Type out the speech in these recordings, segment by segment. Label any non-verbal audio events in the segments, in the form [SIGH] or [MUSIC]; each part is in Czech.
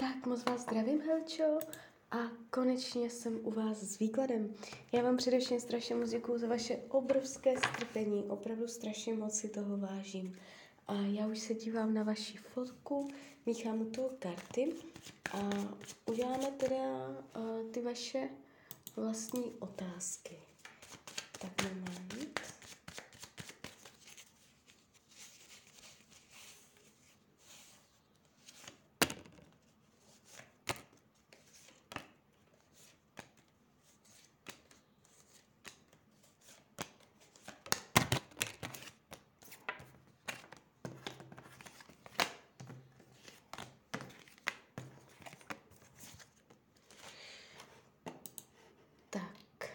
Tak moc vás zdravím, Helčo. A konečně jsem u vás s výkladem. Já vám především strašně moc děkuju za vaše obrovské strpení. Opravdu strašně moc si toho vážím. A já už se dívám na vaši fotku, míchám u toho karty a uděláme teda uh, ty vaše vlastní otázky. Tak moment. Tak.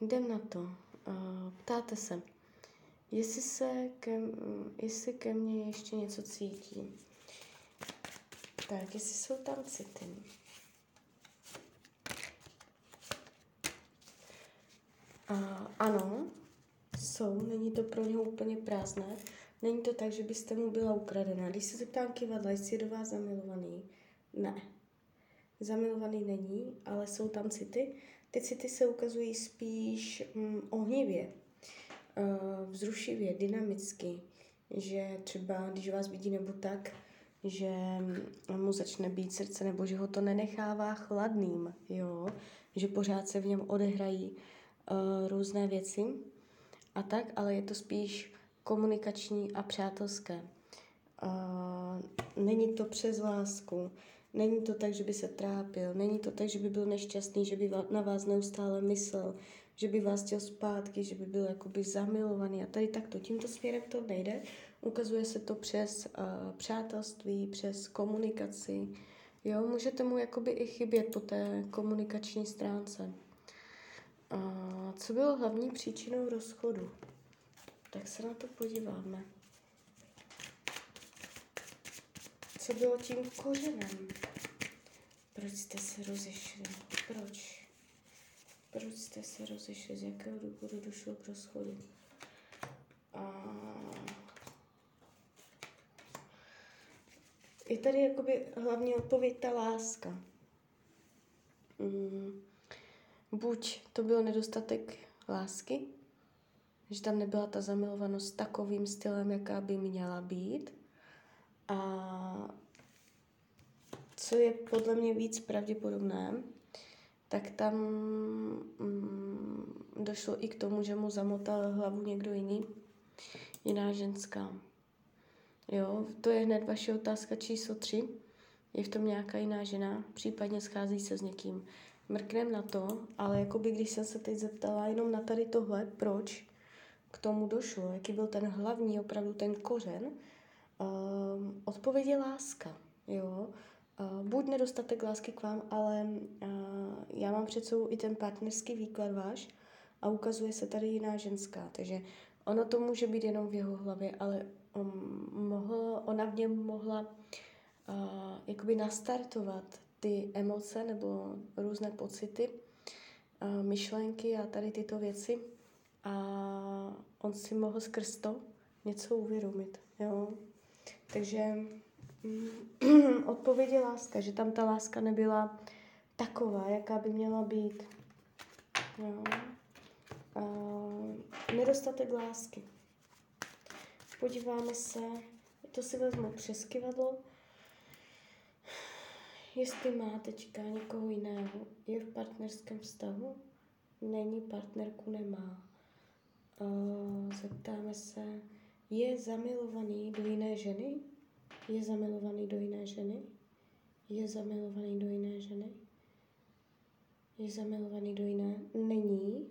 Jdem na to. Uh, ptáte se, jestli se ke, jestli ke mně ještě něco cítí. Tak, jestli jsou tam city. Uh, ano, jsou, není to pro něho úplně prázdné. Není to tak, že byste mu byla ukradená. Když se zeptám kivadla, jestli je do vás zamilovaný, ne. Zamilovaný není, ale jsou tam city. Ty city se ukazují spíš mm, ohnivě, uh, vzrušivě, dynamicky, že třeba, když vás vidí nebo tak, že mu začne být srdce, nebo že ho to nenechává chladným, jo? že pořád se v něm odehrají uh, různé věci a tak, ale je to spíš komunikační a přátelské. Uh, není to přes lásku, není to tak, že by se trápil, není to tak, že by byl nešťastný, že by na vás neustále myslel, že by vás chtěl zpátky, že by byl jakoby zamilovaný a tady takto, tímto směrem to nejde. Ukazuje se to přes uh, přátelství, přes komunikaci. Jo, můžete mu jakoby i chybět po té komunikační stránce. Uh, co bylo hlavní příčinou rozchodu? Tak se na to podíváme. Co bylo tím kořenem? Proč jste se rozešli? Proč? Proč jste se rozešli? Z jakého důvodu došlo k rozchodu? A... Je tady jakoby hlavní odpověď ta láska. Mm. Buď to byl nedostatek lásky, že tam nebyla ta zamilovanost takovým stylem, jaká by měla být. A co je podle mě víc pravděpodobné, tak tam mm, došlo i k tomu, že mu zamotal hlavu někdo jiný, jiná ženská. Jo, to je hned vaše otázka číslo tři. Je v tom nějaká jiná žena, případně schází se s někým. Mrknem na to, ale jakoby když jsem se teď zeptala jenom na tady tohle, proč, k tomu došlo, jaký byl ten hlavní, opravdu ten kořen, um, odpověď je láska. Jo? Uh, buď nedostatek lásky k vám, ale uh, já mám před sebou i ten partnerský výklad váš a ukazuje se tady jiná ženská. Takže ono to může být jenom v jeho hlavě, ale um, mohl, ona v něm mohla uh, jakoby nastartovat ty emoce nebo různé pocity, uh, myšlenky a tady tyto věci a on si mohl skrz to něco uvědomit. Jo? Takže [CLEARS THROAT] odpověď je láska, že tam ta láska nebyla taková, jaká by měla být. Jo? A nedostatek lásky. Podíváme se, to si vezmu přes kivadlo, jestli má teďka někoho jiného, je v partnerském vztahu, není, partnerku nemá zeptáme se, je zamilovaný do jiné ženy? Je zamilovaný do jiné ženy? Je zamilovaný do jiné ženy? Je zamilovaný do jiné? Není.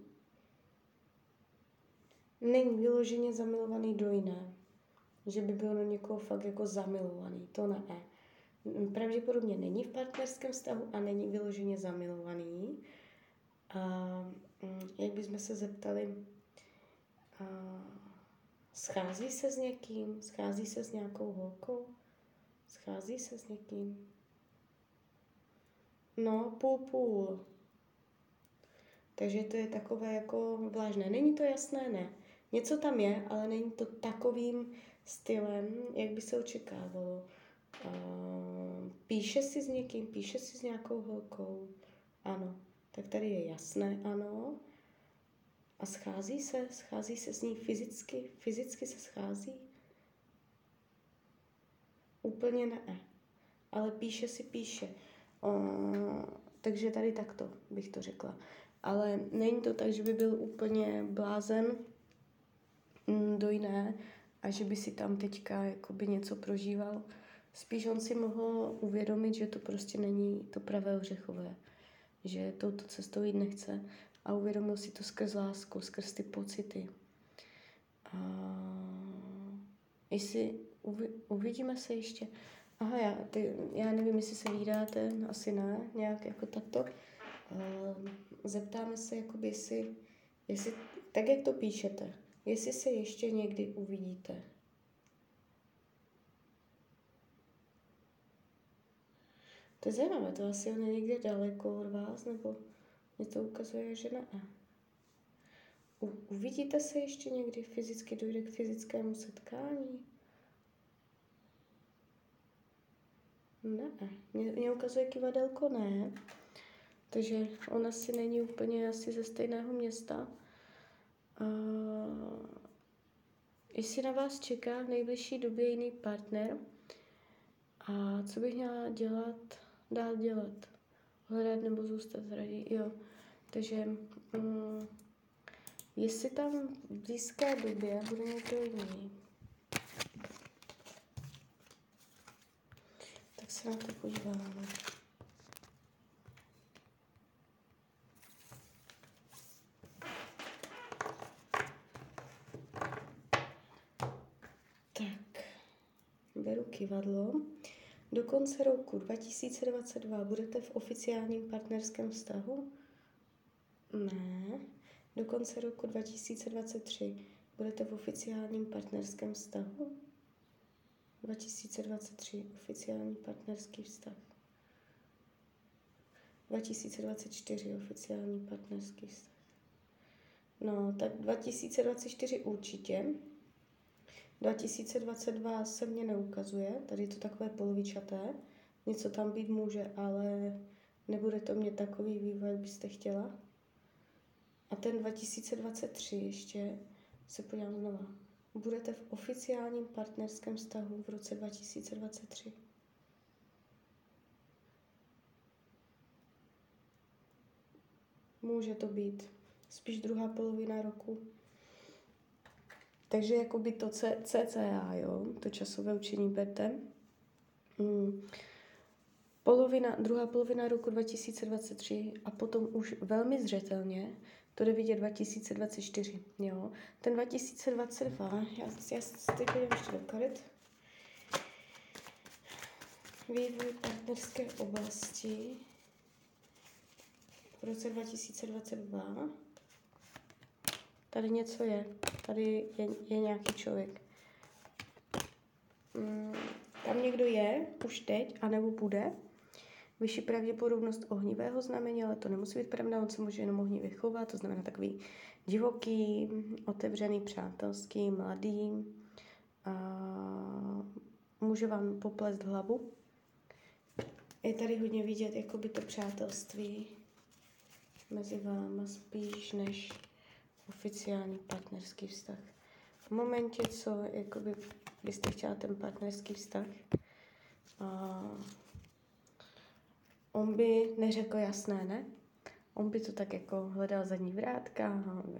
Není vyloženě zamilovaný do jiné. Že by byl na někoho fakt jako zamilovaný. To ne. Pravděpodobně není v partnerském vztahu a není vyloženě zamilovaný. A mm, jak bychom se zeptali, schází se s někým, schází se s nějakou holkou, schází se s někým. No, půl půl. Takže to je takové jako vlážné. Není to jasné, ne. Něco tam je, ale není to takovým stylem, jak by se očekávalo. Píše si s někým, píše si s nějakou holkou. Ano. Tak tady je jasné ano. A schází se, schází se s ní fyzicky, fyzicky se schází. Úplně ne. Ale píše si píše. O, takže tady takto bych to řekla. Ale není to tak, že by byl úplně blázen mm, do jiné a že by si tam teďka jakoby něco prožíval. Spíš on si mohl uvědomit, že to prostě není to pravé ořechové. Že touto cestou jít nechce a uvědomil si to skrz lásku, skrz ty pocity. A jestli uvi, uvidíme se ještě, aha, já, ty, já nevím, jestli se vydáte, asi ne, nějak jako takto. Uh, zeptáme se, jakoby, jestli, jestli, tak jak to píšete, jestli se ještě někdy uvidíte. To je zajímavé, to asi on je někde daleko od vás, nebo mě to ukazuje, že ne. U, uvidíte se ještě někdy fyzicky, dojde k fyzickému setkání? Ne, mě, mě ukazuje kivadelko ne. Takže on asi není úplně asi ze stejného města. A jestli na vás čeká v nejbližší době jiný partner, a co bych měla dělat, dál dělat? Hledat nebo zůstat v radí? Jo. Takže um, jestli tam v blízké době bude někdo jiný, tak se na to podíváme. Tak, beru kivadlo. Do konce roku 2022 budete v oficiálním partnerském vztahu? Ne. Do konce roku 2023 budete v oficiálním partnerském vztahu? 2023 oficiální partnerský vztah. 2024 oficiální partnerský vztah. No, tak 2024 určitě. 2022 se mně neukazuje, tady je to takové polovičaté, něco tam být může, ale nebude to mě takový vývoj, jak byste chtěla. A ten 2023 ještě se podívám znova. Budete v oficiálním partnerském vztahu v roce 2023. Může to být spíš druhá polovina roku. Takže jakoby to CCA, jo, to časové učení berte. Hmm. Polovina, druhá polovina roku 2023 a potom už velmi zřetelně to jde vidět 2024, jo. Ten 2022, já, já teď podívám ještě do karet. Vývoj partnerské oblasti v roce 2022. Tady něco je. Tady je, je nějaký člověk. Mm, tam někdo je už teď, anebo bude. Vyšší pravděpodobnost ohnivého znamení, ale to nemusí být pravda, on se může jenom ohnivě chovat, to znamená takový divoký, otevřený, přátelský, mladý. A může vám poplést hlavu. Je tady hodně vidět jakoby to přátelství mezi váma spíš než oficiální partnerský vztah. V momentě, co jakoby byste chtěla ten partnerský vztah, a on by neřekl jasné, ne? On by to tak jako hledal zadní vrátka, on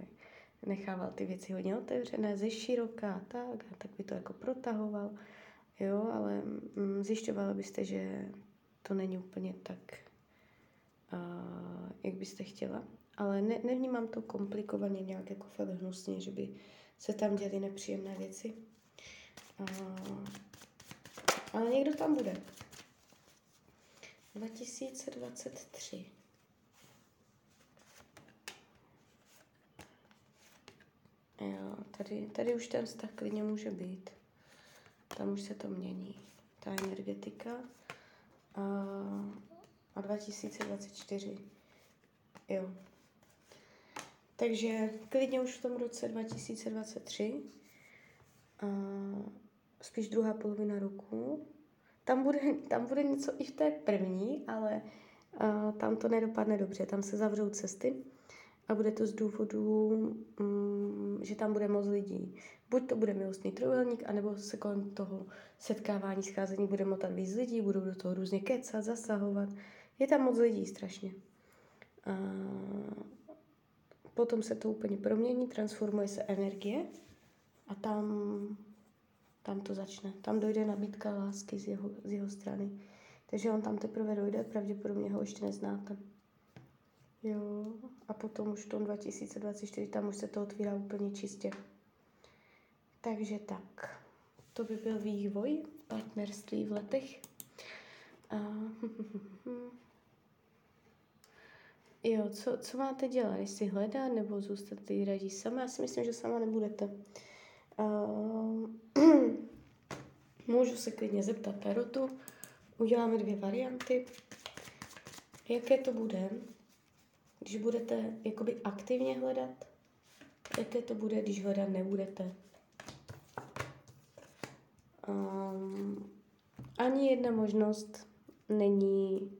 by nechával ty věci hodně otevřené, ze široká a tak, a tak by to jako protahoval, jo, ale mm, zjišťovala byste, že to není úplně tak, uh, jak byste chtěla. Ale ne, nevnímám to komplikovaně, nějak jako fakt hnusně, že by se tam děly nepříjemné věci. Uh, ale někdo tam bude. 2023. Jo, tady, tady už ten vztah klidně může být. Tam už se to mění. Ta energetika. A, a 2024. Jo. Takže klidně už v tom roce 2023. A spíš druhá polovina roku tam bude, tam bude něco i v té první, ale uh, tam to nedopadne dobře, tam se zavřou cesty a bude to z důvodu, um, že tam bude moc lidí. Buď to bude milostný trojuhelník, anebo se kolem toho setkávání, scházení bude motat víc lidí, budou do toho různě kecat, zasahovat. Je tam moc lidí strašně. A potom se to úplně promění, transformuje se energie a tam, tam to začne. Tam dojde nabídka lásky z jeho, z jeho strany. Takže on tam teprve dojde, pravděpodobně ho ještě neznáte. Jo, a potom už v tom 2024 tam už se to otvírá úplně čistě. Takže tak, to by byl vývoj partnerství v letech. A, [LAUGHS] jo, co, co máte dělat? Jestli hledat nebo zůstat radí sama? Já si myslím, že sama nebudete. Uh, [CLEARS THROAT] můžu se klidně zeptat Tarotu. Uděláme dvě varianty. Jaké to bude, když budete jakoby aktivně hledat? Jaké to bude, když hledat nebudete? Um, ani jedna možnost není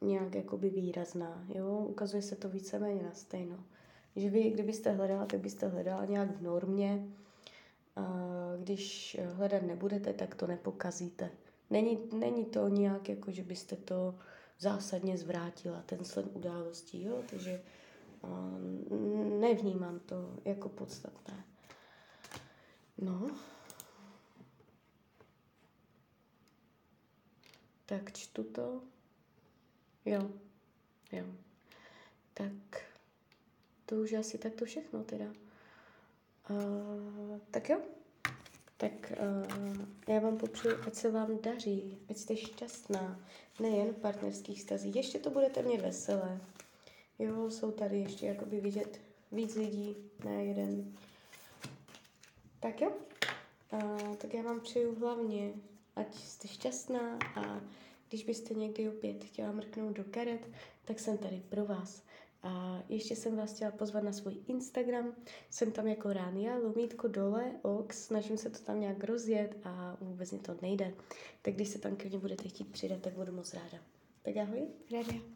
nějak jakoby výrazná, jo? Ukazuje se to víceméně na stejno. Že vy, kdybyste hledala, tak byste hledala nějak v normě, když hledat nebudete, tak to nepokazíte. Není, není to nějak jako, že byste to zásadně zvrátila, ten sled událostí, jo? takže nevnímám to jako podstatné. No. Tak čtu to. Jo, jo. Tak to už asi takto všechno teda. Uh, tak jo. Tak uh, já vám popřeju, ať se vám daří, ať jste šťastná, nejen v partnerských stazích. Ještě to budete mít veselé. Jo, jsou tady ještě jakoby vidět víc lidí, ne jeden. Tak jo. Uh, tak já vám přeju hlavně, ať jste šťastná a když byste někdy opět chtěla mrknout do karet, tak jsem tady pro vás. A ještě jsem vás chtěla pozvat na svůj Instagram. Jsem tam jako Ránia, lomítko dole, ox, snažím se to tam nějak rozjet a vůbec mi to nejde. Tak když se tam klidně budete chtít přidat, tak budu moc ráda. Tak ahoj, ráda.